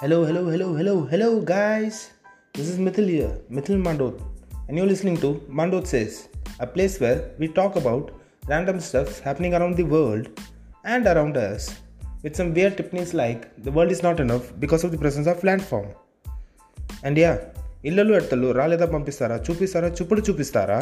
Hello, hello, hello, hello, hello, guys. This is Mithil here, Mithil Mandot, and you're listening to Mandot Says, a place where we talk about random stuff happening around the world and around us, with some weird tipneys like the world is not enough because of the presence of landform. And ya ఇళ్ళలు ఎడతలు రాలేదా పంపిస్తారా చూపిస్తారా చూపుడు చూపిస్తారా